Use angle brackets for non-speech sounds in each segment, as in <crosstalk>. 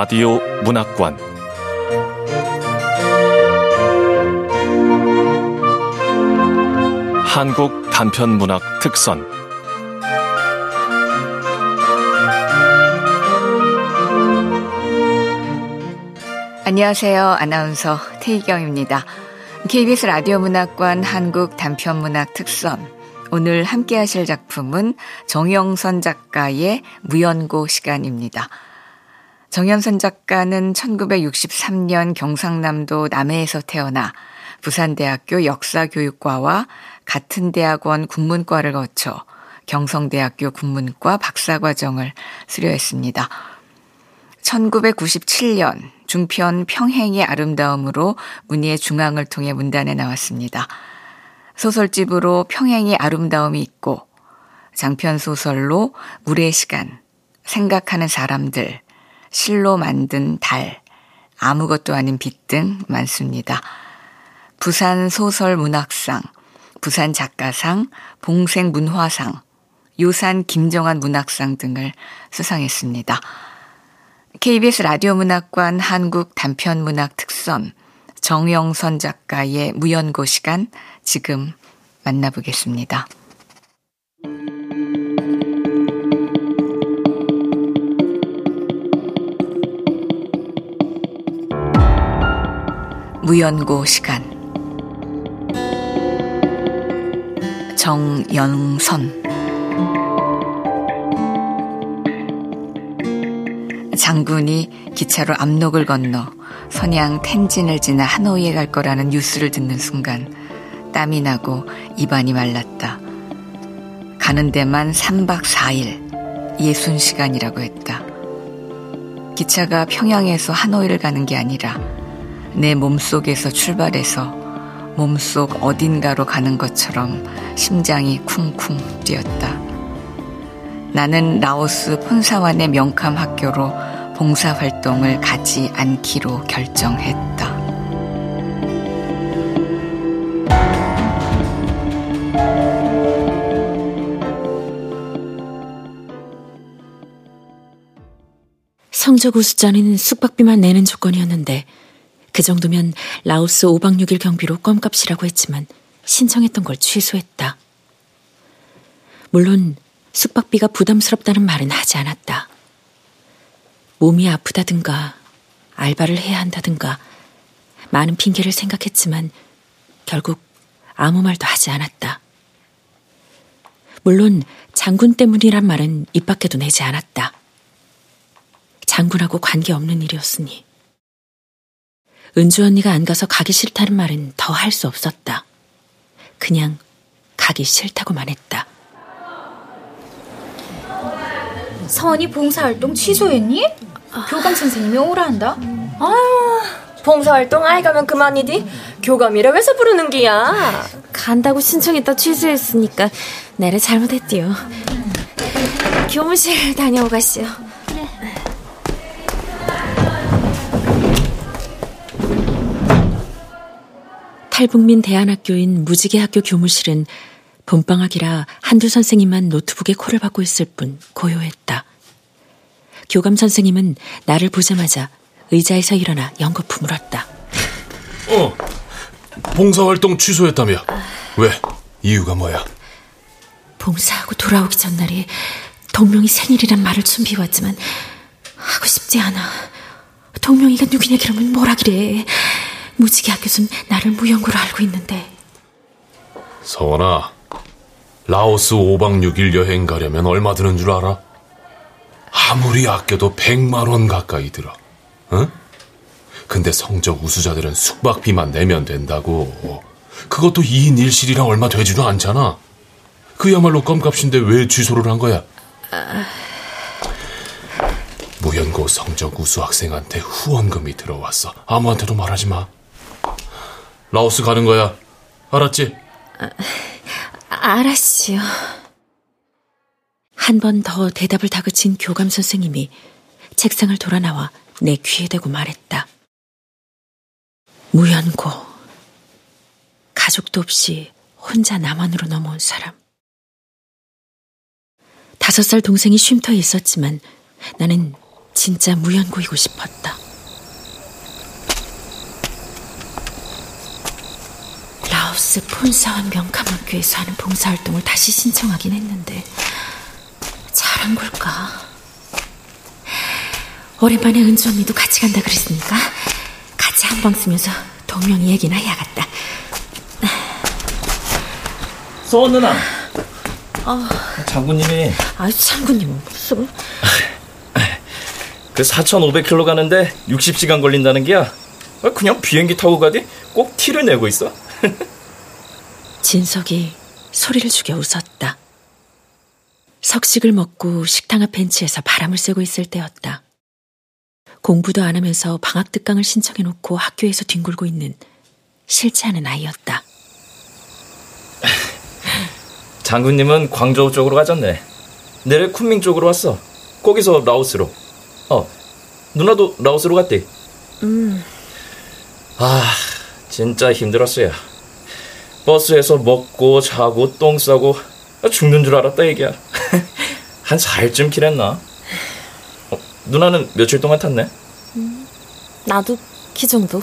라디오 문학관 한국 단편 문학 특선 안녕하세요. 아나운서 태희경입니다. KBS 라디오 문학관 한국 단편 문학 특선 오늘 함께 하실 작품은 정영선 작가의 무연고 시간입니다. 정영선 작가는 1963년 경상남도 남해에서 태어나 부산대학교 역사교육과와 같은 대학원 국문과를 거쳐 경성대학교 국문과 박사과정을 수료했습니다. 1997년 중편 평행의 아름다움으로 문희의 중앙을 통해 문단에 나왔습니다. 소설집으로 평행의 아름다움이 있고 장편 소설로 물의 시간, 생각하는 사람들, 실로 만든 달, 아무것도 아닌 빛 등 많습니다. 부산 소설 문학상, 부산 작가상, 봉생 문화상, 요산 김정환 문학상 등을 수상했습니다. KBS 라디오 문학관 한국 단편 문학 특선 정영선 작가의 무연고 시간 지금 만나보겠습니다. 무연고 시간 정연선 장군이 기차로 압록을 건너 선양 텐진을 지나 하노이에 갈 거라는 뉴스를 듣는 순간 땀이 나고 입안이 말랐다. 가는 데만 3박 4일, 60시간이라고 했다. 기차가 평양에서 하노이를 가는 게 아니라 내 몸속에서 출발해서 몸속 어딘가로 가는 것처럼 심장이 쿵쿵 뛰었다. 나는 라오스 폰사완의 명캄 학교로 봉사활동을 가지 않기로 결정했다. 성적 우수자는 숙박비만 내는 조건이었는데 그 정도면 라오스 5박 6일 경비로 껌값이라고 했지만 신청했던 걸 취소했다. 물론 숙박비가 부담스럽다는 말은 하지 않았다. 몸이 아프다든가 알바를 해야 한다든가 많은 핑계를 생각했지만 결국 아무 말도 하지 않았다. 물론 장군 때문이란 말은 입 밖에도 내지 않았다. 장군하고 관계없는 일이었으니. 은주 언니가 안 가서 가기 싫다는 말은 더 할 수 없었다. 그냥 가기 싫다고만 했다. 서원이 봉사활동 취소했니? 교감 선생님이 오라 한다. 아유, 봉사활동 아이 가면 그만이디. 교감이라 왜서 부르는 기야? 간다고 신청했다 취소했으니까 내래 잘못했디요. 교무실 다녀오가시오. 탈북민 대안학교인 무지개 학교 교무실은 봄방학이라 한두 선생님만 노트북에 코를 박고 있을 뿐 고요했다. 교감 선생님은 나를 보자마자 의자에서 일어나 연거푸 물었다. 어, 봉사활동 취소했다며. 왜? 이유가 뭐야? 봉사하고 돌아오기 전날이 동명이 생일이란 말을 준비해왔지만 하고 싶지 않아. 동명이가 누구냐 그러면 뭐라 그래. 무지개 학교는 나를 무연고로 알고 있는데. 서원아, 라오스 5박 6일 여행 가려면 얼마 드는 줄 알아? 아무리 아껴도 100만 원 가까이 들어. 응? 근데 성적 우수자들은 숙박비만 내면 된다고. 그것도 2인 1실이라 얼마 되지도 않잖아. 그야말로 껌값인데 왜 취소를 한 거야? 무연고 성적 우수 학생한테 후원금이 들어왔어. 아무한테도 말하지 마. 라오스 가는 거야. 알았지? 아, 알았지요. 한 번 더 대답을 다그친 교감 선생님이 책상을 돌아 나와 내 귀에 대고 말했다. 무연고. 가족도 없이 혼자 남한으로 넘어온 사람. 다섯 살 동생이 쉼터에 있었지만 나는 진짜 무연고이고 싶었다. 라오스 폰사원 명감학교에서 하는 봉사활동을 다시 신청하긴 했는데 잘한 걸까? 오랜만에 은주 언니도 같이 간다 그랬으니까 같이 한 방 쓰면서 동명이 얘기나 해야겠다. 서원 누나. 아, 장군님이 아유 장군님은 무슨? 그 4,500km 가는데 60시간 걸린다는 게야. 그냥 비행기 타고 가디 꼭 티를 내고 있어. <laughs> 진석이 소리를 죽여 웃었다. 석식을 먹고 식당 앞 벤치에서 바람을 쐬고 있을 때였다. 공부도 안 하면서 방학 특강을 신청해 놓고 학교에서 뒹굴고 있는 싫지 않은 아이였다. <laughs> 장군님은 광저우 쪽으로 가졌네. 내일 쿤밍 쪽으로 왔어. 거기서 라오스로. 어, 누나도 라오스로 갔대. 음. 아, 진짜 힘들었어요. 버스에서 먹고 자고 똥 싸고 죽는 줄 알았다 얘기야. <laughs> 한 4일쯤 길했나? 어, 누나는 며칠 동안 탔네? 음, 나도 키 정도.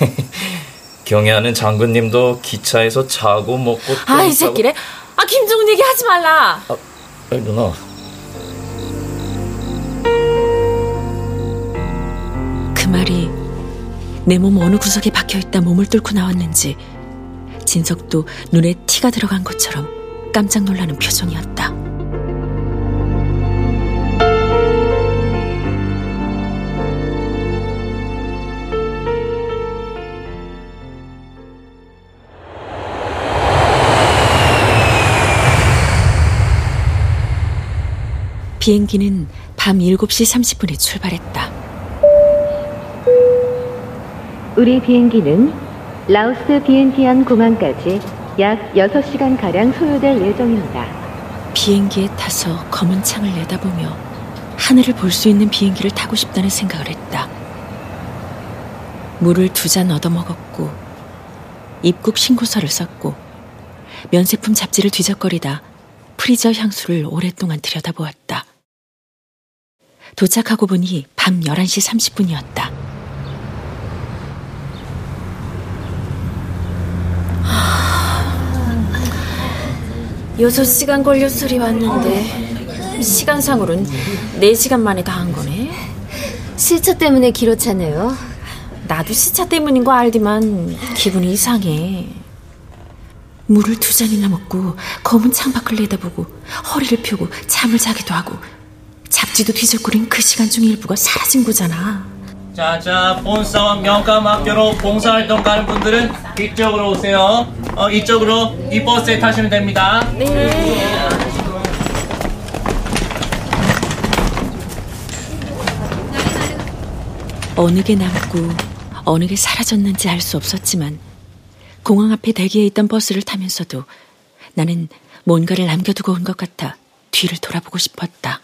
<laughs> 경애하는 장군님도 기차에서 자고 먹고 똥 아, 이 새끼래. 아, 김종훈 얘기 하지 말라. 아, 아니, 누나. 그 말이 내 몸 어느 구석에 박혀 있다 몸을 뚫고 나왔는지 진석도 눈에 티가 들어간 것처럼 깜짝 놀라는 표정이었다. 비행기는 밤 7시 30분에 출발했다. 우리 비행기는 라오스 비엔티안 공항까지 약 6시간가량 소요될 예정입니다. 비행기에 타서 검은 창을 내다보며 하늘을 볼 수 있는 비행기를 타고 싶다는 생각을 했다. 물을 두 잔 얻어먹었고 입국 신고서를 썼고 면세품 잡지를 뒤적거리다 프리저 향수를 오랫동안 들여다보았다. 도착하고 보니 밤 11시 30분이었다. 여섯 시간 걸려 소리 왔는데 시간상으로는 네 시간 만에 다 한 거네. 시차 때문에 길었잖아요. 나도 시차 때문인 거 알지만 기분이 이상해. 물을 두 잔이나 먹고 검은 창밖을 내다보고 허리를 펴고 잠을 자기도 하고 잡지도 뒤적거린 그 시간 중 일부가 사라진 거잖아. 자자 본사원 명감학교로 봉사활동 가는 분들은 이쪽으로 오세요. 어 이쪽으로 이 버스에 타시면 됩니다. 네. 어느 게 남고 어느 게 사라졌는지 알 수 없었지만 공항 앞에 대기해 있던 버스를 타면서도 나는 뭔가를 남겨두고 온 것 같아 뒤를 돌아보고 싶었다.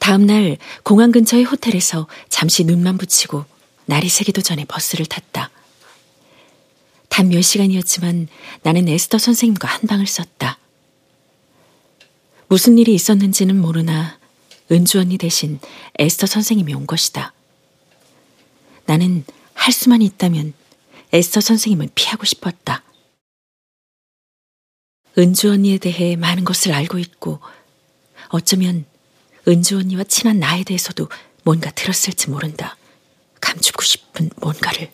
다음 날 공항 근처의 호텔에서 잠시 눈만 붙이고 날이 새기도 전에 버스를 탔다. 단 몇 시간이었지만 나는 에스더 선생님과 한 방을 썼다. 무슨 일이 있었는지는 모르나 은주 언니 대신 에스더 선생님이 온 것이다. 나는 할 수만 있다면 에스더 선생님을 피하고 싶었다. 은주 언니에 대해 많은 것을 알고 있고 어쩌면 은주 언니와 친한 나에 대해서도 뭔가 들었을지 모른다. 감추고 싶은 뭔가를.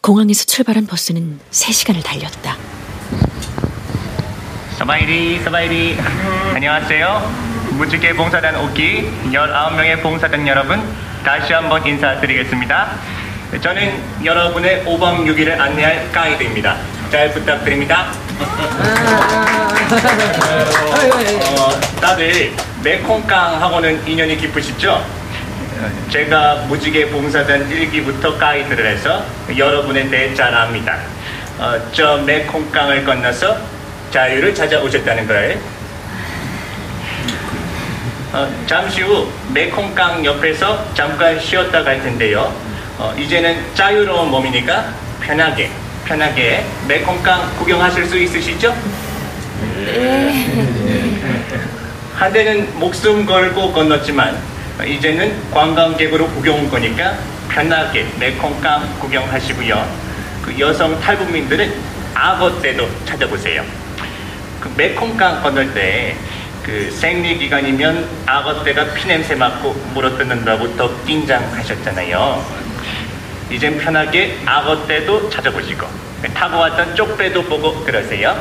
공항에서 출발한 버스는 3시간을 달렸다. 서바이리 서바이리 안녕하세요. 무지개 봉사단 오기 19명의 봉사단 여러분 다시 한번 인사드리겠습니다. 저는 여러분의 5박 6일을 안내할 가이드입니다. 잘 부탁드립니다. 어, 다들 메콩깡하고는 인연이 깊으시죠? 제가 무지개 봉사단 1기부터 가이드를 해서 여러분에 대해 잘 압니다. 어, 저 메콩깡을 건너서 자유를 찾아오셨다는 거예요. 어, 잠시 후 메콩깡 옆에서 잠깐 쉬었다 갈 텐데요. 어, 이제는 자유로운 몸이니까 편하게 편하게 메콩깡 구경하실 수 있으시죠? 네. 한때는 목숨 걸고 건넜지만 이제는 관광객으로 구경 온 거니까 편하게 메콩강 구경하시고요. 그 여성 탈북민들은 악어 때도 찾아보세요. 그 메콩강 건널 때 그 생리 기간이면 악어 때가 피냄새 맡고 물어뜯는다고 더 긴장하셨잖아요. 이젠 편하게 악어 때도 찾아보시고 타고 왔던 쪽배도 보고 그러세요.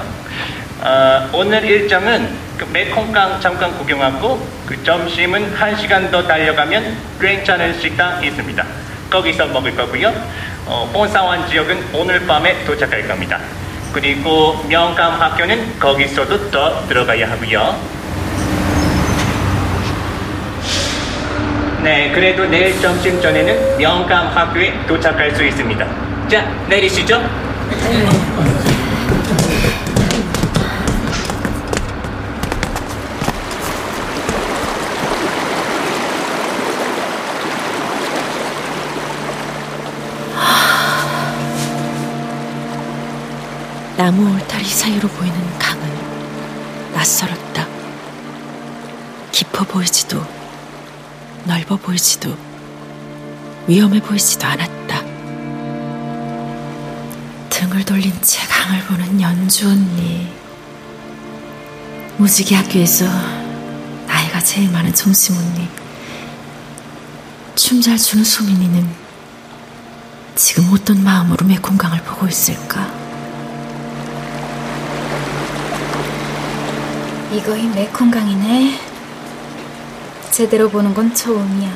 어, 오늘 일정은 그 메콩강 잠깐 구경하고 그 점심은 한 시간 더 달려가면 괜찮은 식당 있습니다. 거기서 먹을 거고요. 어, 본사원 지역은 오늘 밤에 도착할 겁니다. 그리고 명감 학교는 거기서도 더 들어가야 하고요. 네, 그래도 내일 점심 전에는 명감 학교에 도착할 수 있습니다. 자, 내리시죠. 나무 울타리 사이로 보이는 강은 낯설었다. 깊어 보이지도 넓어 보이지도 위험해 보이지도 않았다. 등을 돌린 채 강을 보는 연주 언니. 무지개 학교에서 나이가 제일 많은 정심 언니. 춤 잘 추는 소민이는 지금 어떤 마음으로 메콩강을 보고 있을까? 이거이 메콩강이네. 제대로 보는 건 처음이야.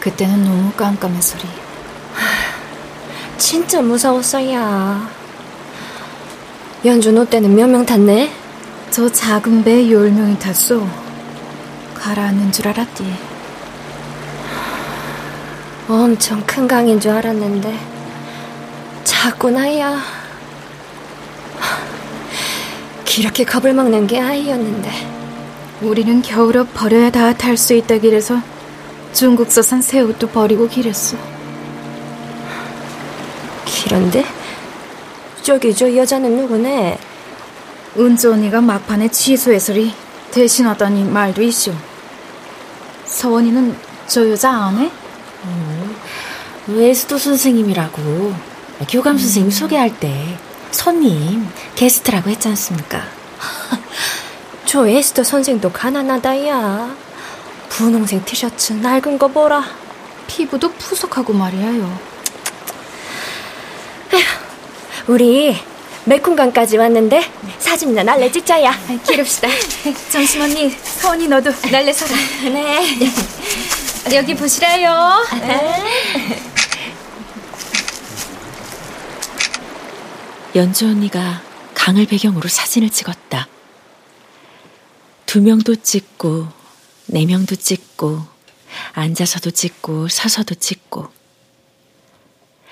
그때는 너무 깜깜한 소리. 진짜 무서웠어요. 연주 너 때는 몇 명 탔네? 저 작은 배열 명이 탔어. 가라앉는 줄 알았디. 엄청 큰 강인 줄 알았는데 작구나야. 이렇게 겁을 먹는 게 아이였는데. 우리는 겨울옷 버려야 다 탈 수 있다 길에서 중국서 산 새 옷도 버리고 길했어. 그런데 저기 저 여자는 누구네? 은주 언니가 막판에 취소해서리 대신 하더니 말도 있쇼. 서원이는 저 여자 안 해? 음, 웨스도 선생님이라고 교감 선생님 음. 소개할 때 손님 게스트라고 했지 않습니까? 저 에스터 선생도 가난하다야. 분홍색 티셔츠 낡은 거 보라. 피부도 푸석하고 말이야요. 에휴, 우리 메콩강까지 왔는데 사진이나 날래 찍자야. 기릅시다. <laughs> 정심 언니, 서원이 너도 날래 서라. 네. <laughs> 여기 보시라요. 네. 연주 언니가 강을 배경으로 사진을 찍었다. 두 명도 찍고, 네 명도 찍고, 앉아서도 찍고, 서서도 찍고.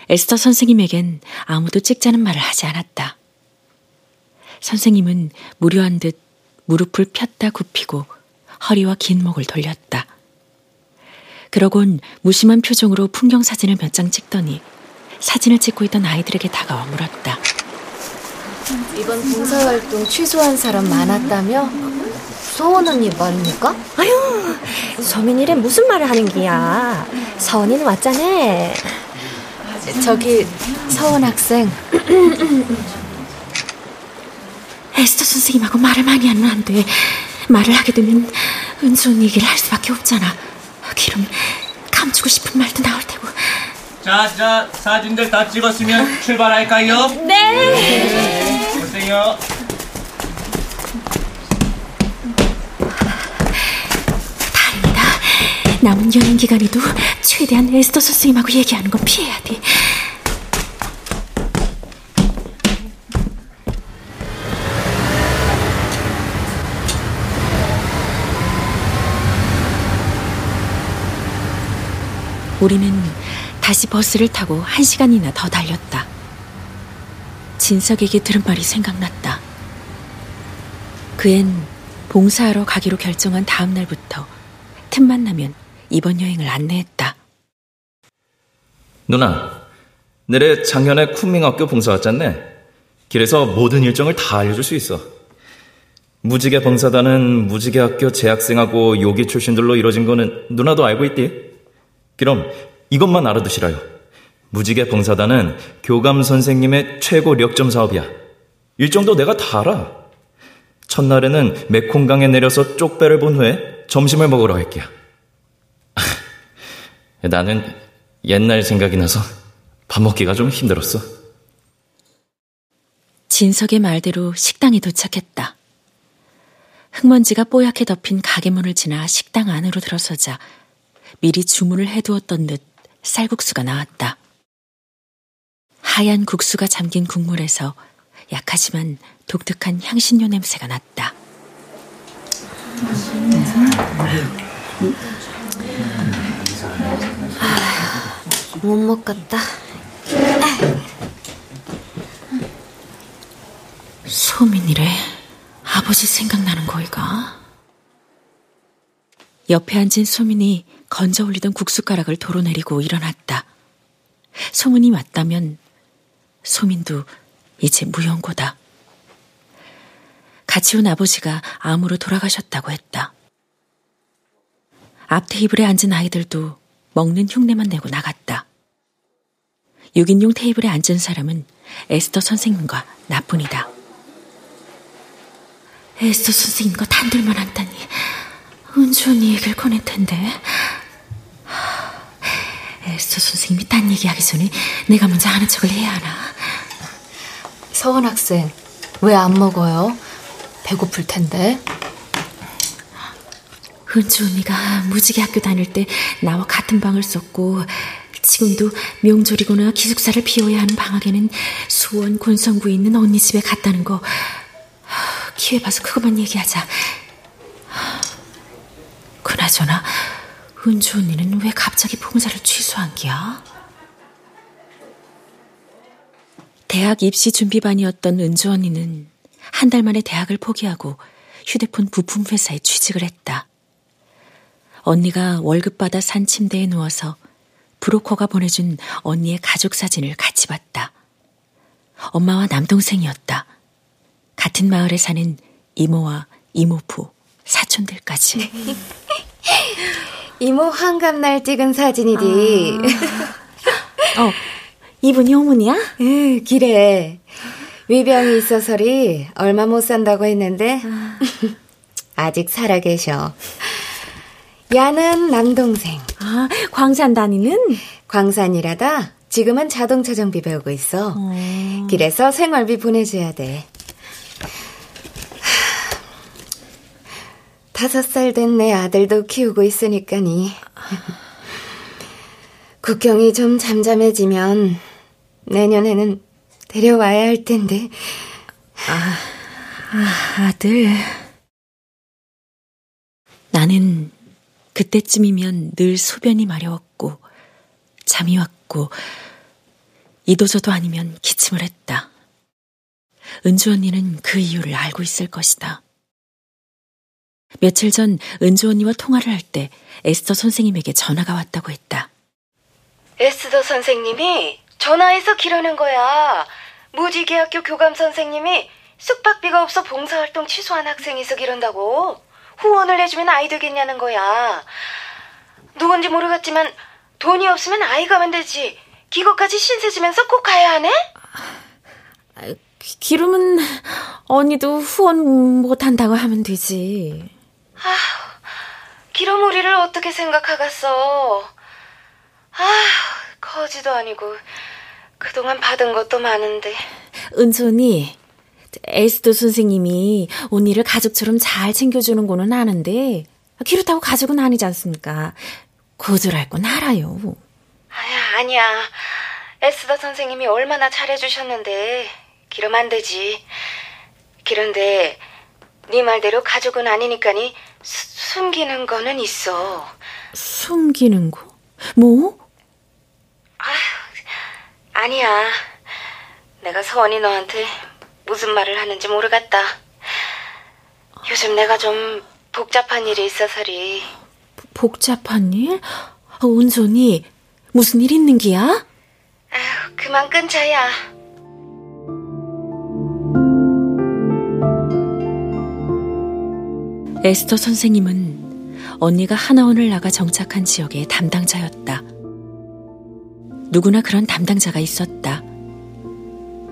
에스터 선생님에겐 아무도 찍자는 말을 하지 않았다. 선생님은 무료한 듯 무릎을 폈다 굽히고 허리와 긴 목을 돌렸다. 그러곤 무심한 표정으로 풍경 사진을 몇 장 찍더니 사진을 찍고 있던 아이들에게 다가와 물었다. 이번 봉사활동 취소한 사람 많았다며? 소원 언니 말입니까? 아유, 서민이래 무슨 말을 하는 기야. 서원이는 왔잖아. 저기 서원 학생. <clears throat> 에스터 선생님하고 말을 많이 하면 안 돼. 말을 하게 되면 은수 언니 얘기를 할 수밖에 없잖아. 그럼 감추고 싶은 말도 나올 테고. 자, 자, 사진들 다 찍었으면 출발할까요? 네. 네. 보세요. 남은 여행 기간에도 최대한 에스더 선생님하고 얘기하는 건 피해야 돼. 우리는 다시 버스를 타고 한 시간이나 더 달렸다. 진석에게 들은 말이 생각났다. 그앤 봉사하러 가기로 결정한 다음 날부터 틈만 나면 이번 여행을 안내했다. 누나, 내래 작년에 쿤밍학교 봉사 왔잖네. 길에서 모든 일정을 다 알려줄 수 있어. 무지개 봉사단은 무지개 학교 재학생하고 요기 출신들로 이루어진 거는 누나도 알고 있디? 그럼 이것만 알아두시라요. 무지개 봉사단은 교감 선생님의 최고 력점 사업이야. 일정도 내가 다 알아. 첫날에는 메콩강에 내려서 쪽배를 본 후에 점심을 먹으러 갈게요. <laughs> 나는 옛날 생각이 나서 밥 먹기가 좀 힘들었어. 진석의 말대로 식당에 도착했다. 흙먼지가 뽀얗게 덮인 가게 문을 지나 식당 안으로 들어서자 미리 주문을 해두었던 듯 쌀국수가 나왔다. 하얀 국수가 잠긴 국물에서 약하지만 독특한 향신료 냄새가 났다. 아, 못 먹겠다. 소민이래. 아버지 생각나는 거이가. 옆에 앉은 소민이 건져 올리던 국숟가락을 도로 내리고 일어났다. 소문이 맞다면 소민도 이제 무용고다. 같이 온 아버지가 암으로 돌아가셨다고 했다. 앞 테이블에 앉은 아이들도 먹는 흉내만 내고 나갔다. 6인용 테이블에 앉은 사람은 에스터 선생님과 나뿐이다. 에스터 선생님과 단둘만 한다니 은주 언니 얘기를 꺼낼 텐데 에스터 선생님이 딴 얘기하기 전에 내가 먼저 아는 척을 해야 하나 서원 학생 왜 안 먹어요? 배고플 텐데 은주 언니가 무지개 학교 다닐 때 나와 같은 방을 썼고 지금도 명절이거나 기숙사를 비워야 하는 방학에는 수원 곤성구에 있는 언니 집에 갔다는 거 기회 봐서 그것만 얘기하자. 그나저나 은주 언니는 왜 갑자기 봉사를 취소한 기야? 대학 입시 준비반이었던 은주 언니는 한 달 만에 대학을 포기하고 휴대폰 부품 회사에 취직을 했다. 언니가 월급 받아 산 침대에 누워서 브로커가 보내준 언니의 가족 사진을 같이 봤다. 엄마와 남동생이었다. 같은 마을에 사는 이모와 이모부, 사촌들까지. <laughs> 이모 환갑날 찍은 사진이디. 아. 어, 이분이 어머니야? 응, 기래. 위병이 있어서리 얼마 못 산다고 했는데 아. <laughs> 아직 살아계셔. 야는 남동생. 아, 광산 다니는? 광산이라다 지금은 자동차 정비 배우고 있어. 어. 그래서 생활비 보내줘야 돼. 다섯 살 된 내 아들도 키우고 있으니까니. 국경이 좀 잠잠해지면 내년에는 데려와야 할 텐데. 아, 아 아들. 나는 그때쯤이면 늘 소변이 마려웠고, 잠이 왔고, 이도저도 아니면 기침을 했다. 은주 언니는 그 이유를 알고 있을 것이다. 며칠 전 은주 언니와 통화를 할 때 에스터 선생님에게 전화가 왔다고 했다. 에스더 선생님이 전화해서 기르는 거야. 무지개 학교 교감 선생님이 숙박비가 없어 봉사활동 취소한 학생이 있어 기른다고. 후원을 해주면 아이 되겠냐는 거야. 누군지 모르겠지만 돈이 없으면 아이 가면 되지. 기거까지 신세 지면서 꼭 가야 하네? 기름은 언니도 후원 못한다고 하면 되지. 아, 기름 우리를 어떻게 생각하겠어. 아, 거지도 아니고 그동안 받은 것도 많은데. 은순이 에스도 선생님이 언니를 가족처럼 잘 챙겨주는 거는 아는데 그렇다고 가족은 아니지 않습니까? 거절할 건 알아요. 아야, 아니야. 에스더 선생님이 얼마나 잘해주셨는데 기름 안 되지. 그런데 네 말대로 가족은 아니니까니 수, 숨기는 거는 있어. 숨기는 거? 뭐? 아휴, 아니야. 내가 서원이 너한테 무슨 말을 하는지 모르겠다. 요즘 내가 좀 복잡한 일이 있어서리. 복잡한 일? 어, 은손이 무슨 일 있는 기야? 아휴, 그만 끊자야. 에스터 선생님은 언니가 하나원을 나가 정착한 지역의 담당자였다. 누구나 그런 담당자가 있었다.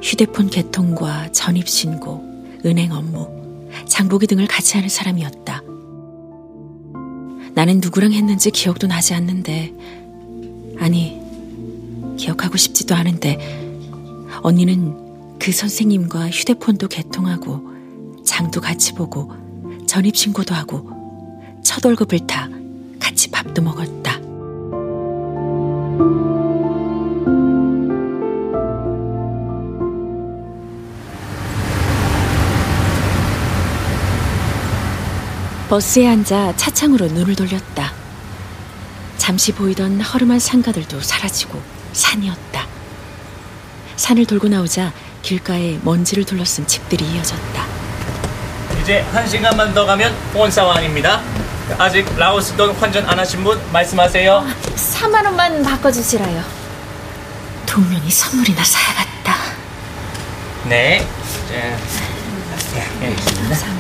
휴대폰 개통과 전입신고, 은행 업무, 장보기 등을 같이 하는 사람이었다. 나는 누구랑 했는지 기억도 나지 않는데, 아니, 기억하고 싶지도 않은데, 언니는 그 선생님과 휴대폰도 개통하고, 장도 같이 보고, 전입신고도 하고, 첫 월급을 타 같이 밥도 먹었다. 버스에 앉아 차창으로 눈을 돌렸다. 잠시 보이던 허름한 상가들도 사라지고 산이었다. 산을 돌고 나오자 길가에 먼지를 둘러쓴 집들이 이어졌다. 이제 한 시간만 더 가면 본사완입니다. 아직 라오스 돈 환전 안 하신 분 말씀하세요. 4만 원만 바꿔주시라요. 동면이 선물이나 사야겠다. 네. 자, 예, 예, 감사합니다.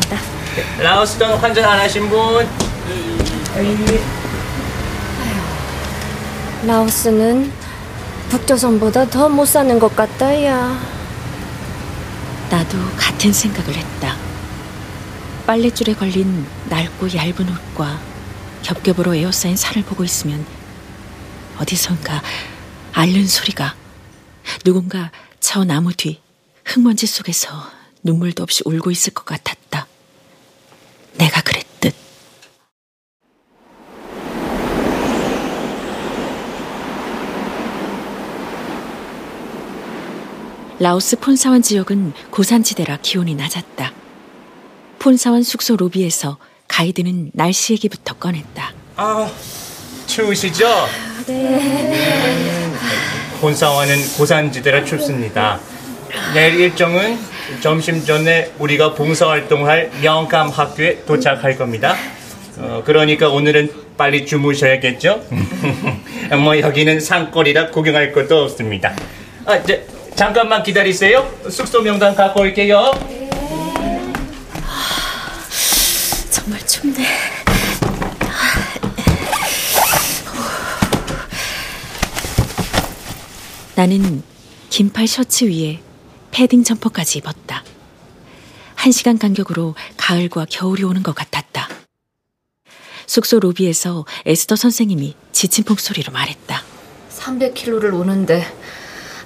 라오스 돈 환전 안 하신 분. 라오스는 북조선보다 더 못 사는 것 같다, 야. 나도 같은 생각을 했다. 빨랫줄에 걸린 낡고 얇은 옷과 겹겹으로 에어싸인 산을 보고 있으면 어디선가 앓는 소리가 누군가 저 나무 뒤 흙먼지 속에서 눈물도 없이 울고 있을 것 같았다. 내가 그랬듯. 라오스 폰사원 지역은 고산지대라 기온이 낮았다. 폰사원 숙소 로비에서 가이드는 날씨 얘기부터 꺼냈다. 아, 추우시죠? 네. 본사원은 고산지대라 춥습니다. 내일 일정은 점심 전에 우리가 봉사활동할 명감 학교에 도착할 겁니다. 어, 그러니까 오늘은 빨리 주무셔야겠죠? <laughs> 뭐 여기는 산골이라 구경할 것도 없습니다. 아, 이제 잠깐만 기다리세요. 숙소 명단 갖고 올게요. 정말 춥네. 나는 긴팔 셔츠 위에 패딩 점퍼까지 입었다. 한 시간 간격으로 가을과 겨울이 오는 것 같았다. 숙소 로비에서 에스더 선생님이 지친 목소리로 말했다. 300km를 오는데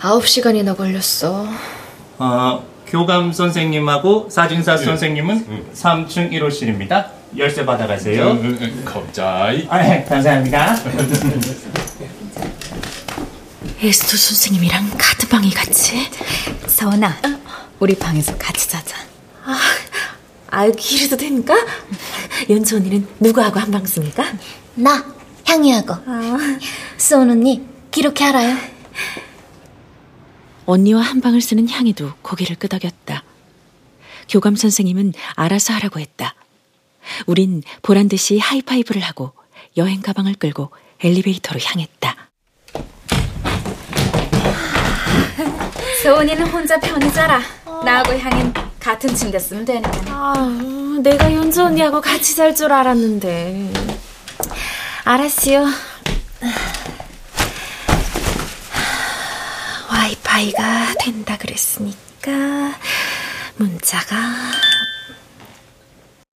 9시간이나 걸렸어. 어, 교감 선생님하고 사진사 선생님은 3층 1호실입니다. 열쇠 받아가세요. 갑자기. 아, 네, 감사합니다. 에스더 선생님이랑 카드방이 같이? 서원아, 우리 방에서 같이 자자. 아, 아 이래도 됩니까? 연주 언니는 누구하고 한방 씁니까? 나 향이하고 수원 언니 기록해 알아요. 언니와 한 방을 쓰는 향이도 고개를 끄덕였다. 교감 선생님은 알아서 하라고 했다. 우린 보란 듯이 하이파이브를 하고 여행 가방을 끌고 엘리베이터로 향했다. 서원이는 혼자 편히 자라. 나하고 향인 같은 침대 쓰면 되니까. 아, 내가 연주 언니하고 같이 잘 줄 알았는데. 알았어요. 와이파이가 된다 그랬으니까 문자가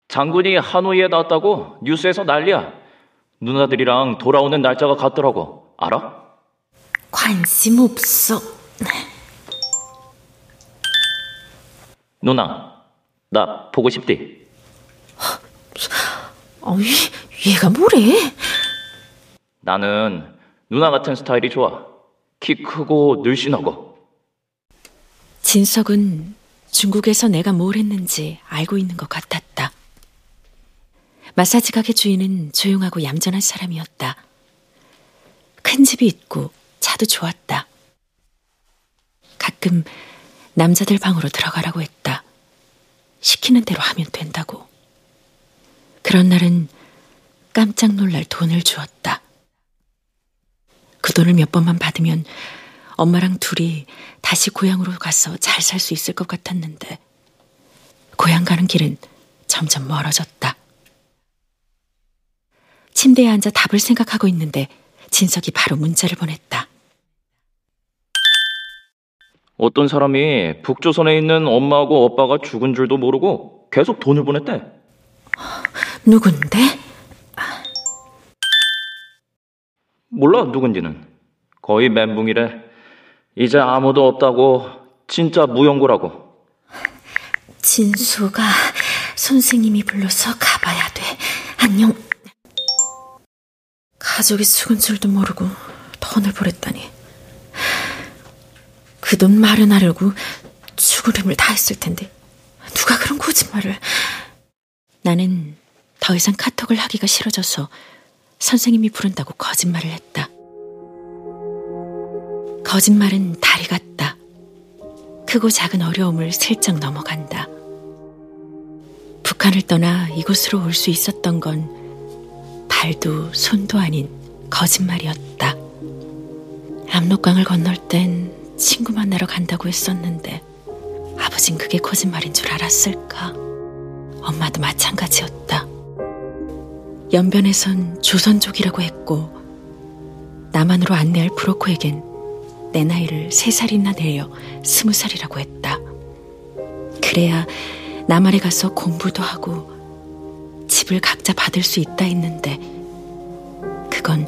장군이 하노이에 나왔다고 뉴스에서 난리야. 누나들이랑 돌아오는 날짜가 같더라고. 알아? 관심 없어. 누나, 나 보고 싶디. 어이, 얘가 뭐래? 나는 누나 같은 스타일이 좋아. 키 크고 늘씬하고. 진석은 중국에서 내가 뭘 했는지 알고 있는 것 같았다. 마사지 가게 주인은 조용하고 얌전한 사람이었다. 큰 집이 있고 차도 좋았다. 가끔 남자들 방으로 들어가라고 했다. 시키는 대로 하면 된다고. 그런 날은 깜짝 놀랄 돈을 주었다. 그 돈을 몇 번만 받으면 엄마랑 둘이 다시 고향으로 가서 잘 살 수 있을 것 같았는데, 고향 가는 길은 점점 멀어졌다. 침대에 앉아 답을 생각하고 있는데 진석이 바로 문자를 보냈다. 어떤 사람이 북조선에 있는 엄마하고 오빠가 죽은 줄도 모르고 계속 돈을 보냈대. 누군데? 몰라 누군지는. 거의 멘붕이래. 이제 아무도 없다고 진짜 무용고라고. 진수가 선생님이 불러서 가봐야 돼. 안녕. 가족이 죽은 줄도 모르고 돈을 보냈다니. 그 돈 마련하려고 죽을 힘을 다했을 텐데 누가 그런 거짓말을. 나는 더 이상 카톡을 하기가 싫어져서 선생님이 부른다고 거짓말을 했다. 거짓말은 다리 같다. 크고 작은 어려움을 슬쩍 넘어간다. 북한을 떠나 이곳으로 올 수 있었던 건 발도 손도 아닌 거짓말이었다. 압록강을 건널 땐 친구 만나러 간다고 했었는데 아버진 그게 거짓말인 줄 알았을까? 엄마도 마찬가지였다. 연변에선 조선족이라고 했고 남한으로 안내할 브로커에겐 내 나이를 세 살이나 내려 스무 살이라고 했다. 그래야 남한에 가서 공부도 하고 집을 각자 받을 수 있다 했는데 그건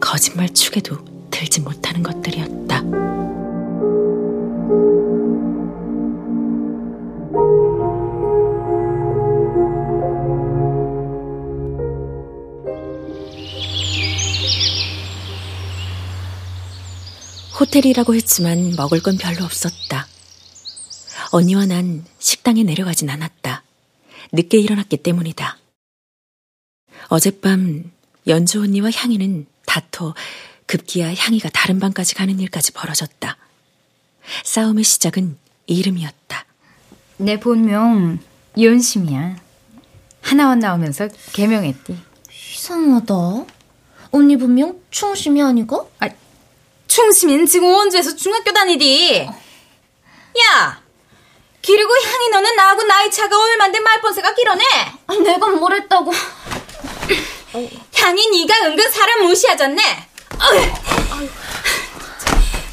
거짓말 축에도 들지 못하는 것들이었다. 호텔이라고 했지만 먹을 건 별로 없었다. 언니와 난 식당에 내려가진 않았다. 늦게 일어났기 때문이다. 어젯밤 연주 언니와 향이는 다퉈 급기야 향이가 다른 방까지 가는 일까지 벌어졌다. 싸움의 시작은 이름이었다. 내 본명 연심이야. 하나원 나오면서 개명했디. 이상하다. 언니 분명 충심이 아니고? 아, 충심이는 지금 원주에서 중학교 다니디. 야! 기르고 향이 너는 나하고 나이 차가 얼만데 말번세가 길어네? 아, 내가 뭘 했다고. 향이 네가 은근 사람 무시하잖네.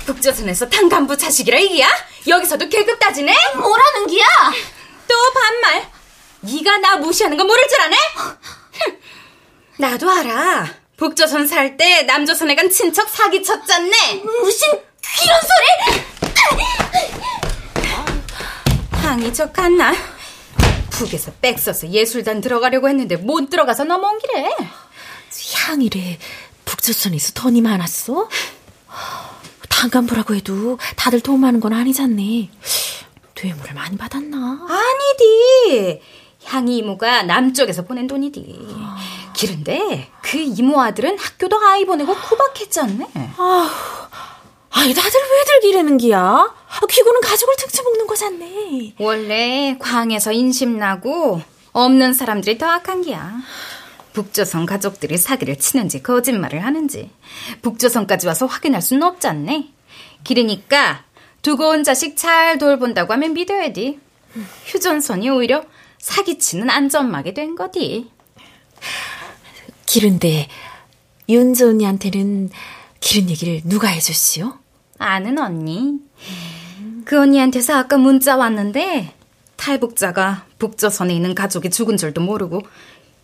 북조선에서 탄간부 자식이라 이기야? 여기서도 계급 따지네? 뭐라는 기야? 또 반말. 네가 나 무시하는 거 모를 줄 아네? 나도 알아. 북조선 살 때 남조선에 간 친척 사기 쳤잖네. 무슨 이런 소리? 향이 척한나 북에서 백 써서 예술단 들어가려고 했는데 못 들어가서 넘어온 길에. 향이래. 북조선에서 돈이 많았어? 단간부라고 해도 다들 돈 많은 건 아니잖니. 뇌물을 많이 받았나? 아니디. 향이 이모가 남쪽에서 보낸 돈이디. 기른데 그 이모 아들은 학교도 아이 보내고 구박했잖네. 아, 아니 다들 왜들 기르는 기야? 귀고는 가족을 등쳐 먹는 거잖네. 원래 광에서 인심 나고 없는 사람들이 더 악한 기야. 북조선 가족들이 사기를 치는지 거짓말을 하는지 북조선까지 와서 확인할 수는 없잖네. 기르니까 두고 온 자식 잘 돌본다고 하면 믿어야 지. 휴전선이 오히려 사기치는 안전막이 된 거디. 기른데 윤주 언니한테는 기른 얘기를 누가 해줬시오? 아는 언니. 그 언니한테서 아까 문자 왔는데 탈북자가 북조선에 있는 가족이 죽은 줄도 모르고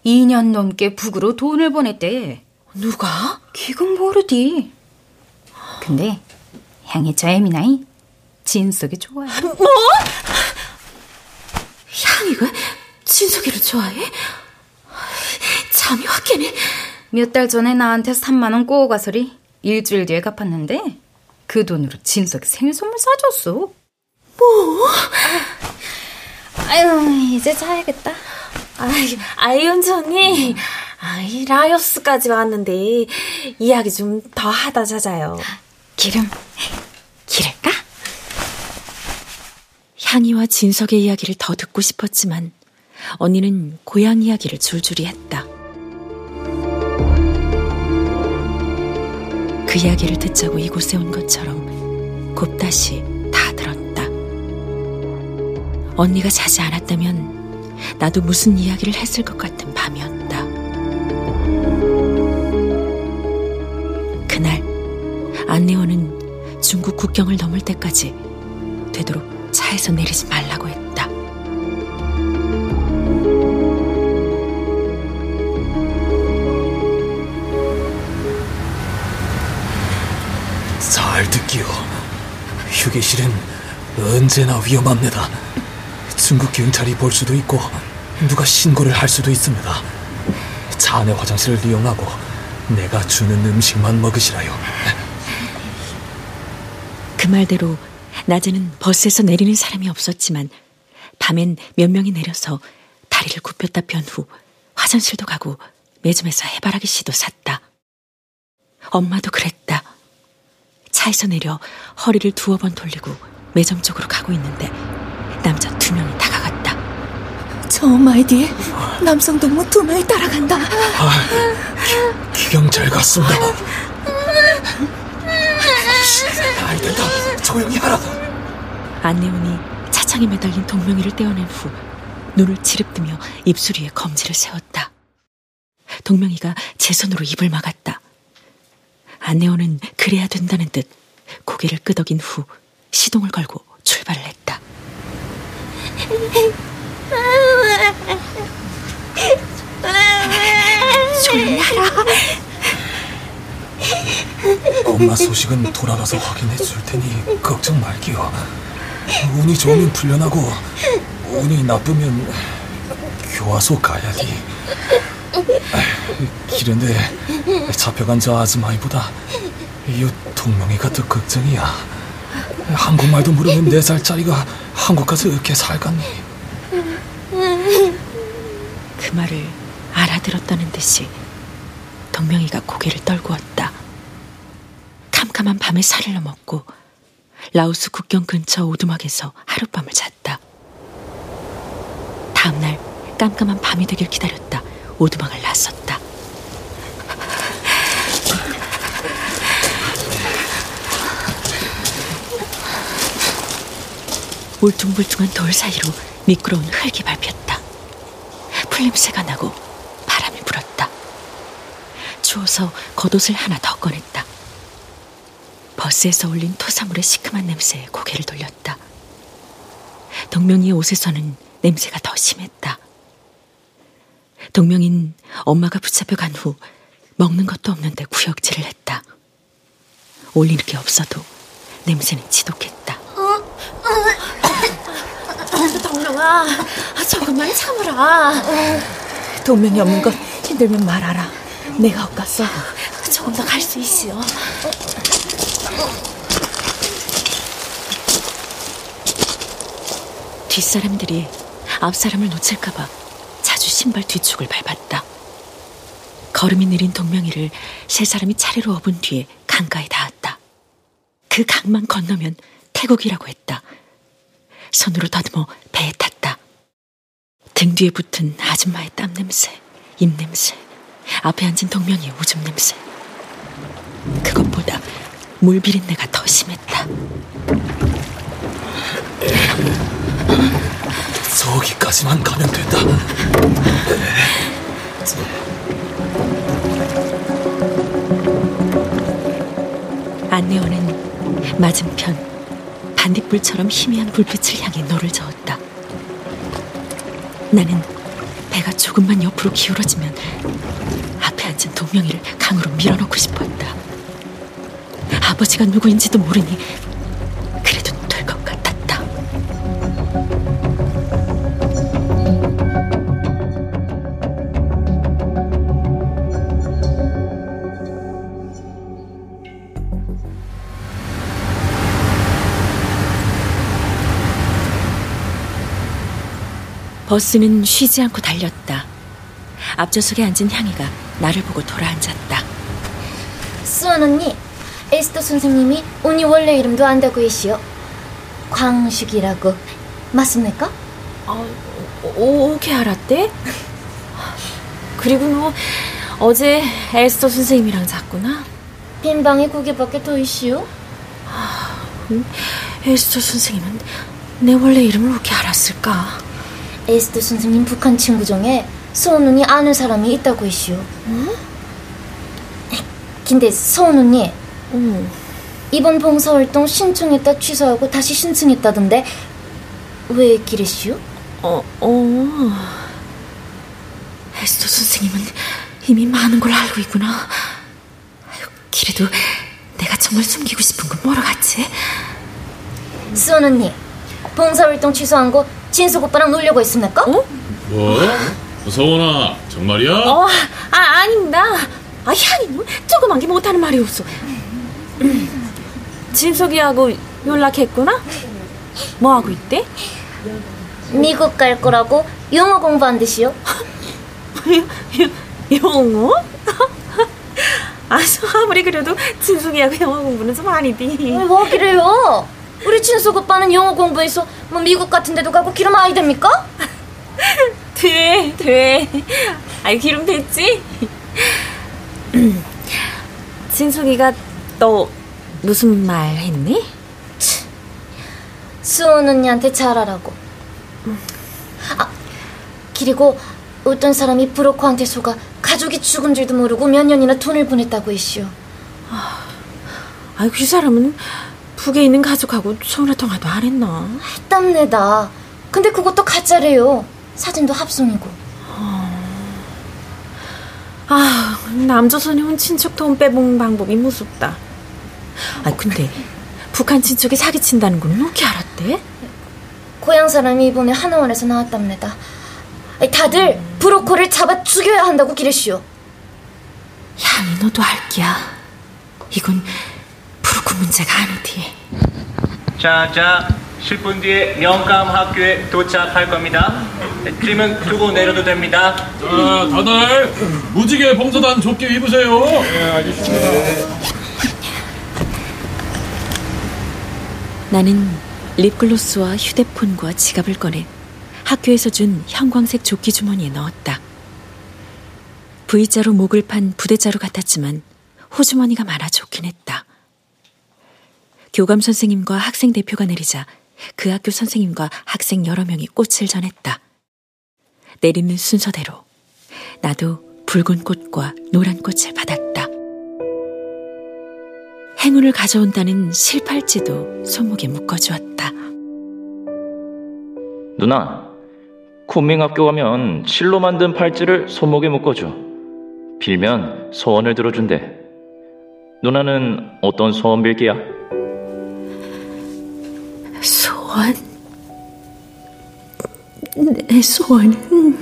2년 넘게 북으로 돈을 보냈대. 누가? 기금 모르디. 근데 향이 저 애미나이 진석이 좋아해. 뭐? 향이가 진석이를 좋아해? 잠이 확 깨네. 몇 달 전에 나한테 3만 원 꼬고 가서리 일주일 뒤에 갚았는데 그 돈으로 진석이 생일 선물 사줬어. 뭐? 아유 이제 자야겠다. 아이, 아이언즈 언니. 아이, 라이오스까지 왔는데 이야기 좀 더 하다 자자요. 기름 기를까? 향이와 진석의 이야기를 더 듣고 싶었지만 언니는 고향 이야기를 줄줄이 했다. 그 이야기를 듣자고 이곳에 온 것처럼 곱다시 다 들었다. 언니가 자지 않았다면 나도 무슨 이야기를 했을 것 같은 밤이었다. 그날 안내원은 중국 국경을 넘을 때까지 되도록 차에서 내리지 말라고 했다. 잘 듣기요. 휴게실은 언제나 위험합니다. 중국 경찰이 볼 수도 있고 누가 신고를 할 수도 있습니다. 차 안에 화장실을 이용하고 내가 주는 음식만 먹으시라요. 그 말대로 낮에는 버스에서 내리는 사람이 없었지만 밤엔 몇 명이 내려서 다리를 굽혔다 편 후 화장실도 가고 매점에서 해바라기 씨도 샀다. 엄마도 그랬다. 차에서 내려 허리를 두어 번 돌리고 매점 쪽으로 가고 있는데 남자 두 명이 다가갔다. 저 엄마의 뒤에 남성 동무 두 명이 따라간다. 아, 기, 경찰 같습니다. 아이 된다. 조용히 하라. 안내원이 차창에 매달린 동명이를 떼어낸 후 눈을 지릅뜨며 입술 위에 검지를 세웠다. 동명이가 제 손으로 입을 막았다. 안내원은 그래야 된다는 듯 고개를 끄덕인 후 시동을 걸고 출발을 했다. 조용히 하라. 엄마 소식은 돌아가서 확인해 줄 테니 걱정 말기요. 운이 좋으면 풀려나고 운이 나쁘면 교화소 가야지. 길인데 잡혀간 저 아즈마이보다 이 동명이가 더 걱정이야. 한국말도 모르는 네 살짜리가 한국 가서 어떻게 살겠니? 그 말을 알아들었다는 듯이 동명이가 고개를 떨구었다. 캄캄한 밤에 살을 먹고 라오스 국경 근처 오두막에서 하룻밤을 잤다. 다음날 깜깜한 밤이 되길 기다렸다. 오두막을 나섰다. 울퉁불퉁한 돌 사이로 미끄러운 흙이 밟혔다. 풀냄새가 나고 바람이 불었다. 추워서 겉옷을 하나 더 꺼냈다. 버스에서 올린 토사물의 시큼한 냄새에 고개를 돌렸다. 동명이의 옷에서는 냄새가 더 심했다. 동명인 엄마가 붙잡혀 간 후 먹는 것도 없는데 구역질을 했다. 올릴 게 없어도 냄새는 지독했다. 동명아, 조금만 참으라. 동명이 없는 것 힘들면 말하라. 내가 엇갔어. 조금 더 갈 수 있어. 뒷사람들이 앞사람을 놓칠까봐 자주 신발 뒤축을 밟았다. 걸음이 느린 동명이를 세 사람이 차례로 업은 뒤에 강가에 닿았다. 그 강만 건너면 태국이라고 했다. 손으로 더듬어 배에 탔다. 등 뒤에 붙은 아줌마의 땀 냄새, 입 냄새, 앞에 앉은 동명이의 오줌 냄새. 그것보다 물 비린내가 더 심했다. 저기까지만 가면 된다. 안내원은 맞은편 반딧불처럼 희미한 불빛을 향해 노를 저었다. 나는 배가 조금만 옆으로 기울어지면 앞에 앉은 동명이를 강으로 밀어넣고 싶었다. 아버지가 누구인지도 모르니 버스는 쉬지 않고 달렸다. 앞좌석에 앉은 향이가 나를 보고 돌아앉았다. 수원 언니, 에스터 선생님이 언니 원래 이름도 안다고 했시오. 광식이라고 맞습니까? 아, 오, 오게 알았대? 그리고 너 어제 에스터 선생님이랑 잤구나? 빈 방에 두 개밖에 더 있시오? 아, 에스터 선생님은 내 원래 이름을 어떻게 알았을까? 에스터 선생님 북한 친구 중에 수원 언니 아는 사람이 있다고 했시오. 응? 근데 서원 언니. 음. 이번 봉사활동 신청했다 취소하고 다시 신청했다던데 왜 기랬슈? 어, 어. 에스터 선생님은 이미 많은 걸 알고 있구나. 그래도 내가 정말 숨기고 싶은 건 뭐라 같지? 수원 언니, 봉사활동 취소한 거 진숙 오빠랑 놀려고 했습니까? 어? 뭐? 서원아, 정말이야? 어, 아, 아닙니다. 아, 향이 뭐 조그만 게 못하는 말이 없어. 진석이하고 연락했구나? 뭐 하고 있대? 미국 갈 거라고 영어 공부한듯이요. 영어? 아, 아무리 그래도 진숙이하고 영어 공부는 좀 아니디. 뭐 그래요? 우리 진숙 오빠는 영어 공부해서 뭐 미국 같은 데도 가고 기름 아이 됩니까? <laughs> 돼, 돼. 아이 기름 됐지? <clears throat> 진숙이가 너 무슨 말 했니? 수원 언니한테 잘하라고. 아, 그리고 어떤 사람이 브로커한테 속아 가족이 죽은 줄도 모르고 몇 년이나 돈을 보냈다고 했시오. 아, 그 사람은 북에 있는 가족하고 전화 통화도 안 했나? 했답니다. 근데 그것도 가짜래요. 사진도 합성이고. 아, 남조선이 온 친척 돈 빼먹는 방법이 무섭다. 아, 근데 북한 친척이 사기친다는 건 어떻게 알았대? 고향 사람이 이번에 하나원에서 나왔답니다. 다들 브로커를 잡아 죽여야 한다고 기랬시오. 향이 너도 알기야. 이건 브로커 문제가 아니디. 자, 자, 10분 뒤에 명감 학교에 도착할 겁니다. 짐은 두고 내려도 됩니다. 자, 다들 무지개 봉사단 조끼 입으세요. 네, 알겠습니다. 나는 립글로스와 휴대폰과 지갑을 꺼내 학교에서 준 형광색 조끼 주머니에 넣었다. V자로 목을 판 부대자루 같았지만 호주머니가 많아 좋긴 했다. 교감 선생님과 학생 대표가 내리자 그 학교 선생님과 학생 여러 명이 꽃을 전했다. 내리는 순서대로 나도 붉은 꽃과 노란 꽃을 받았다. 행운을 가져온다는 실팔찌도 손목에 묶어주었다. 누나, 쿤밍학교 가면 실로 만든 팔찌를 손목에 묶어줘. 빌면 소원을 들어준대. 누나는 어떤 소원 빌기야? 소원? 내 소원은...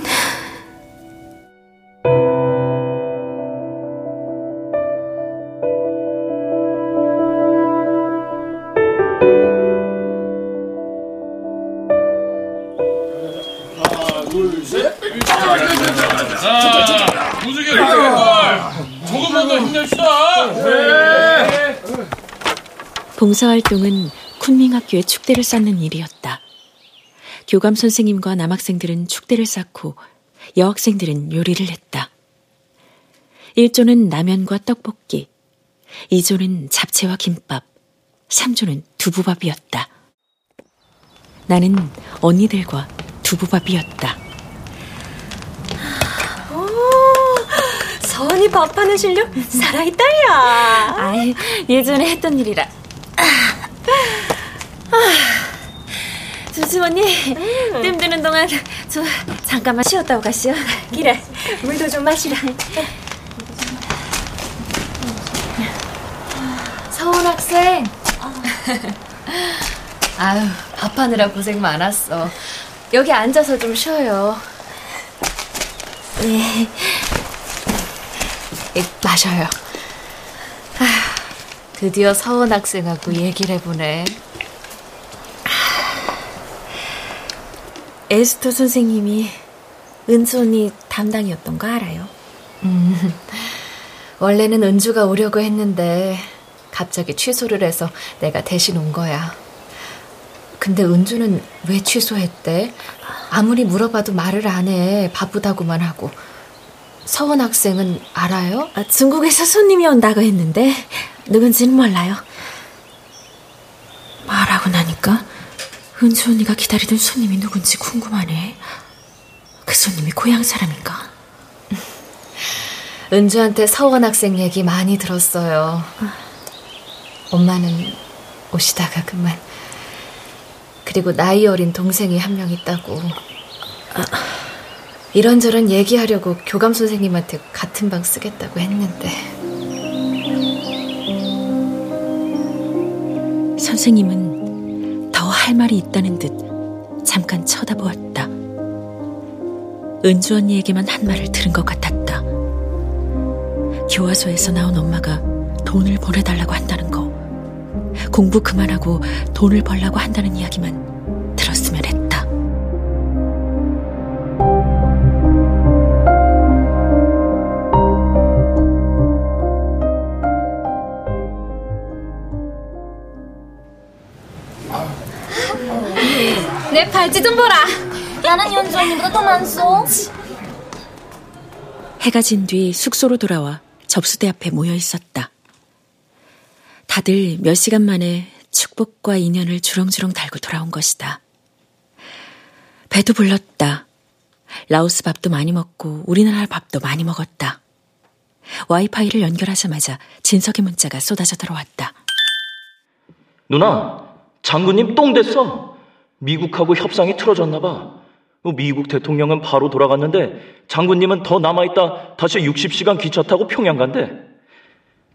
봉사활동은 쿤밍학교의 축대를 쌓는 일이었다. 교감 선생님과 남학생들은 축대를 쌓고 여학생들은 요리를 했다. 1조는 라면과 떡볶이, 2조는 잡채와 김밥, 3조는 두부밥이었다. 나는 언니들과 두부밥이었다. 서원이 밥하는 실력 살아있다야. 아이, 예전에 했던 일이라 <laughs> 조심 언니 음. 뜸 드는 동안 저 잠깐만 쉬었다고 가시오 그래 물도 좀 마시라 서원 학생 <laughs> 아유 밥하느라 고생 많았어 여기 앉아서 좀 쉬어요 네 마셔요 아휴. 드디어 서원 학생하고 얘기를 해보네. 에스터 선생님이 은주 언니 담당이었던 거 알아요? 음, <laughs> 원래는 은주가 오려고 했는데 갑자기 취소를 해서 내가 대신 온 거야. 근데 은주는 왜 취소했대? 아무리 물어봐도 말을 안 해. 바쁘다고만 하고. 서원 학생은 알아요? 아, 중국에서 손님이 온다고 했는데 누군지는 몰라요. 말하고 나니까 은주 언니가 기다리던 손님이 누군지 궁금하네. 그 손님이 고향 사람인가? 은주한테 서원 학생 얘기 많이 들었어요. 엄마는 오시다가 그만. 그리고 나이 어린 동생이 한 명 있다고. 이런저런 얘기하려고 교감 선생님한테 같은 방 쓰겠다고 했는데. 선생님은 더 할 말이 있다는 듯 잠깐 쳐다보았다. 은주 언니에게만 한 말을 들은 것 같았다. 교화소에서 나온 엄마가 돈을 보내달라고 한다는 거, 공부 그만하고 돈을 벌라고 한다는 이야기만 내 발찌 좀 보라. 나는 연주 언니보다 더 많소. 해가 진 뒤 숙소로 돌아와 접수대 앞에 모여 있었다. 다들 몇 시간 만에 축복과 인연을 주렁주렁 달고 돌아온 것이다. 배도 불렀다. 라오스 밥도 많이 먹고 우리나라 밥도 많이 먹었다. 와이파이를 연결하자마자 진석의 문자가 쏟아져 들어왔다. 누나, 장군님 똥 됐어. 미국하고 협상이 틀어졌나 봐. 미국 대통령은 바로 돌아갔는데 장군님은 더 남아있다 다시 60시간 기차 타고 평양 간대.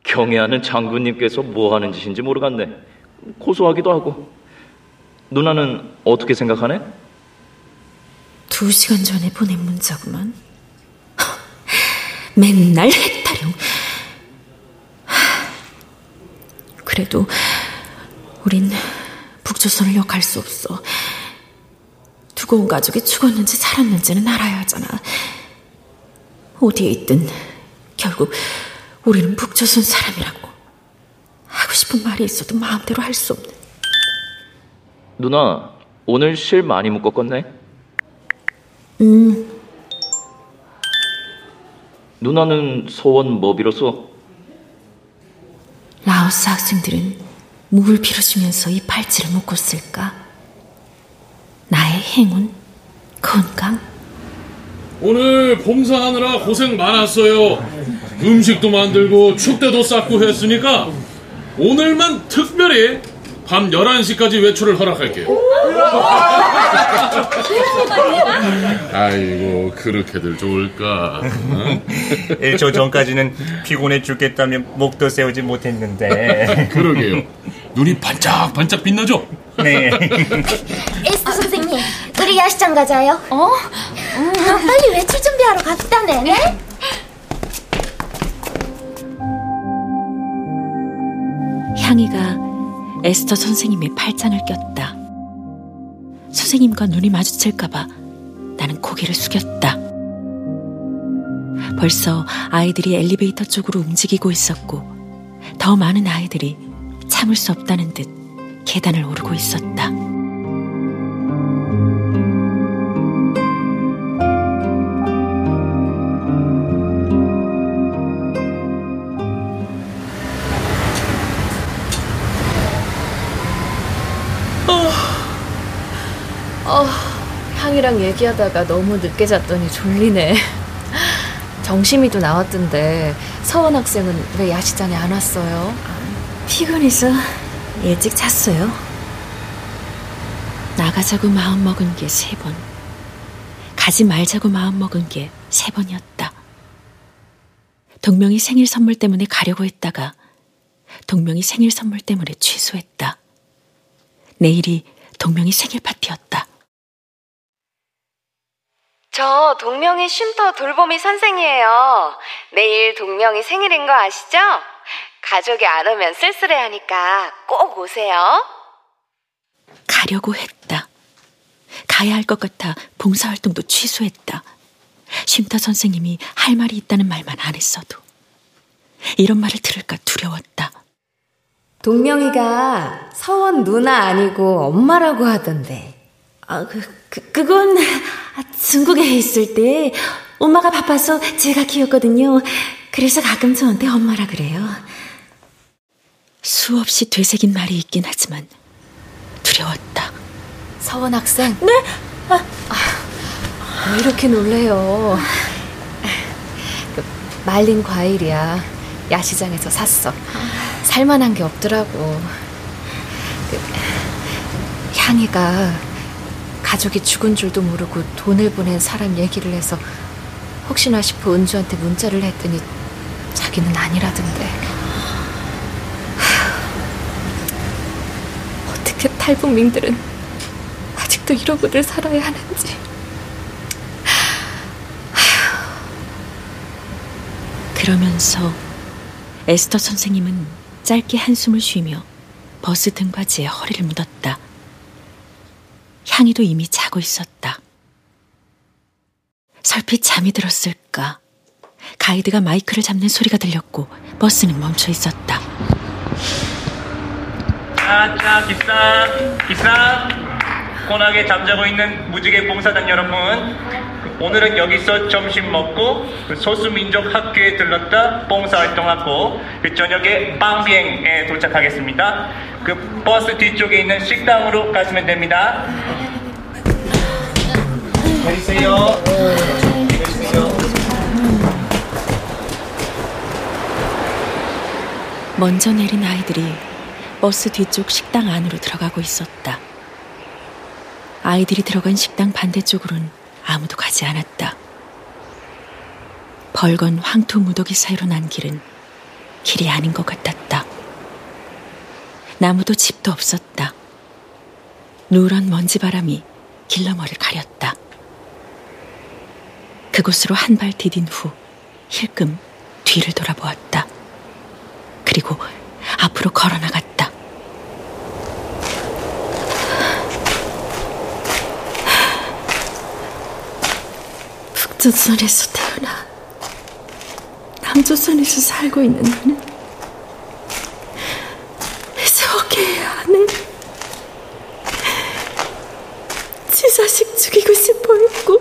경애하는 장군님께서 뭐 하는 짓인지 모르겠네. 고소하기도 하고. 누나는 어떻게 생각하네? 두 시간 전에 보낸 문자구만. <laughs> 맨날 핵타령. <sighs> 그래도 우린 북 조선을 욕할 수 없어. 두고 온 가족이 죽었는지 살았는지는 알아야 하잖아. 어디에 있든 결국 우리는 북조선 사람이라고. 하고 싶은 말이 있어도 마음대로 할 수 없는. 누나, 오늘 실 많이 묶었겠네? 음, 누나는 소원 뭐 빌었어? 라오스 학생들은 뭘 빌어주면서 이 팔찌를 묶었을까? 나의 행운? 건강? 오늘 봉사하느라 고생 많았어요. 음식도 만들고 축대도 쌓고 했으니까 오늘만 특별히 밤 11시까지 외출을 허락할게요. 아이고 그렇게들 좋을까? 어? 1초 <laughs> 전까지는 피곤해 죽겠다며 목도 세우지 못했는데. <laughs> 그러게요. 눈이 반짝반짝 빛나죠? 네. <laughs> 에스터 선생님, 우리 야시장 가자요. 어? 빨리 외출 준비하러 갑시다 네. 네? 향이가 에스터 선생님의 팔짱을 꼈다. 선생님과 눈이 마주칠까봐 나는 고개를 숙였다. 벌써 아이들이 엘리베이터 쪽으로 움직이고 있었고, 더 많은 아이들이 참을 수 없다는 듯 계단을 오르고 있었다. 향이랑 얘기하다가 너무 늦게 잤더니 졸리네. 정심이도 나왔던데 서원 학생은 왜 야시장에 안 왔어요? 피곤해서 일찍 잤어요. 나가자고 마음먹은 게 세 번. 가지 말자고 마음먹은 게 세 번이었다. 동명이 생일 선물 때문에 가려고 했다가 동명이 생일 선물 때문에 취소했다. 내일이 동명이 생일 파티였다. 저 동명이 쉼터 돌보미 선생이에요. 내일 동명이 생일인 거 아시죠? 가족이 안 오면 쓸쓸해 하니까 꼭 오세요. 가려고 했다. 가야 할 것 같아 봉사활동도 취소했다. 쉼터 선생님이 할 말이 있다는 말만 안 했어도. 이런 말을 들을까 두려웠다. 동명이가 서원 누나 아니고 엄마라고 하던데. 아, 그, 그, 그건 중국에 있을 때 엄마가 바빠서 제가 키웠거든요. 그래서 가끔 저한테 엄마라 그래요. 수없이 되새긴 말이 있긴 하지만 두려웠다. 서원 학생? 네? 아, 왜 이렇게 놀래요? 그, 말린 과일이야. 야시장에서 샀어. 살만한 게 없더라고. 그, 향이가 가족이 죽은 줄도 모르고 돈을 보낸 사람 얘기를 해서 혹시나 싶어 은주한테 문자를 했더니 자기는 아니라던데. 어떻게 탈북민들은 아직도 이러고들 살아야 하는지. 그러면서 에스터 선생님은 짧게 한숨을 쉬며 버스 등받이에 허리를 묻었다. 향이도 이미 자고 있었다. 설핏 잠이 들었을까. 가이드가 마이크를 잡는 소리가 들렸고 버스는 멈춰 있었다. 자, 자, 기사, 기사. 고나게 잠자고 있는 무지개 봉사단 여러분. 오늘은 여기서 점심 먹고 그 소수민족 학교에 들렀다 봉사활동하고 그 저녁에 빵비행에 도착하겠습니다. 그 버스 뒤쪽에 있는 식당으로 가시면 됩니다. 내리세요. 내리세요. 먼저 내린 아이들이 버스 뒤쪽 식당 안으로 들어가고 있었다. 아이들이 들어간 식당 반대쪽으로는 아무도 가지 않았다. 벌건 황토 무더기 사이로 난 길은 길이 아닌 것 같았다. 나무도 집도 없었다. 누런 먼지바람이 길러머리를 가렸다. 그곳으로 한 발 디딘 후 힐끔 뒤를 돌아보았다. 그리고 앞으로 걸어나갔다. 북조선에서 태어나 남조선에서 살고 있는 나는 세워해야 하는 지 자식 죽이고 싶어 했고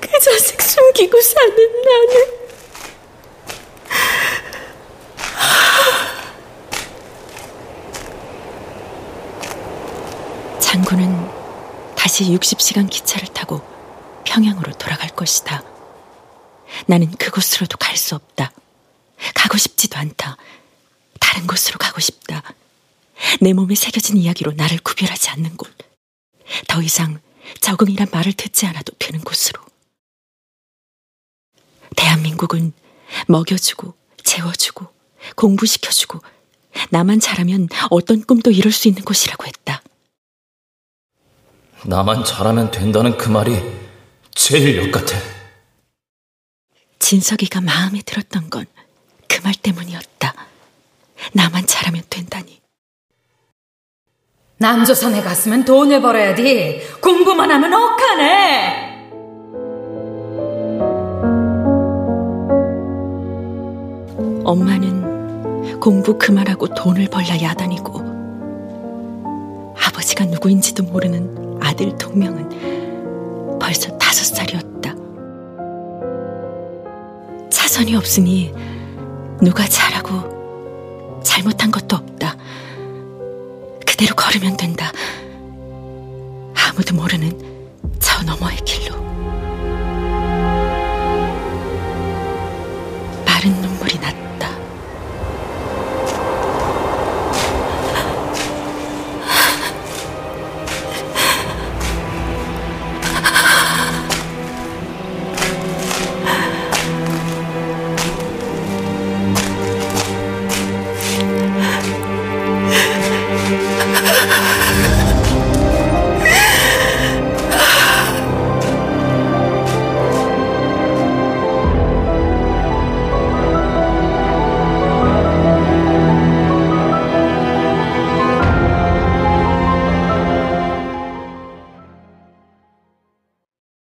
그 자식 숨기고 사는 나는 장군은 다시 60시간 기차를 타고 평양으로 돌아갈 것이다. 나는 그곳으로도 갈 수 없다. 가고 싶지도 않다. 다른 곳으로 가고 싶다. 내 몸에 새겨진 이야기로 나를 구별하지 않는 곳. 더 이상 적응이란 말을 듣지 않아도 되는 곳으로. 대한민국은 먹여주고, 재워주고, 공부시켜주고, 나만 잘하면 어떤 꿈도 이룰 수 있는 곳이라고 했다. 나만 잘하면 된다는 그 말이 제일 역 같아. 진석이가 마음에 들었던 건 그 말 때문이었다. 나만 잘하면 된다니. 남조선에 갔으면 돈을 벌어야 돼. 공부만 하면 억하네. 엄마는 공부 그만하고 돈을 벌라 야단이고 아버지가 누구인지도 모르는 아들 동명은 차선이 없으니 누가 잘하고 잘못한 것도 없다. 그대로 걸으면 된다. 아무도 모르는 저 너머의 길로.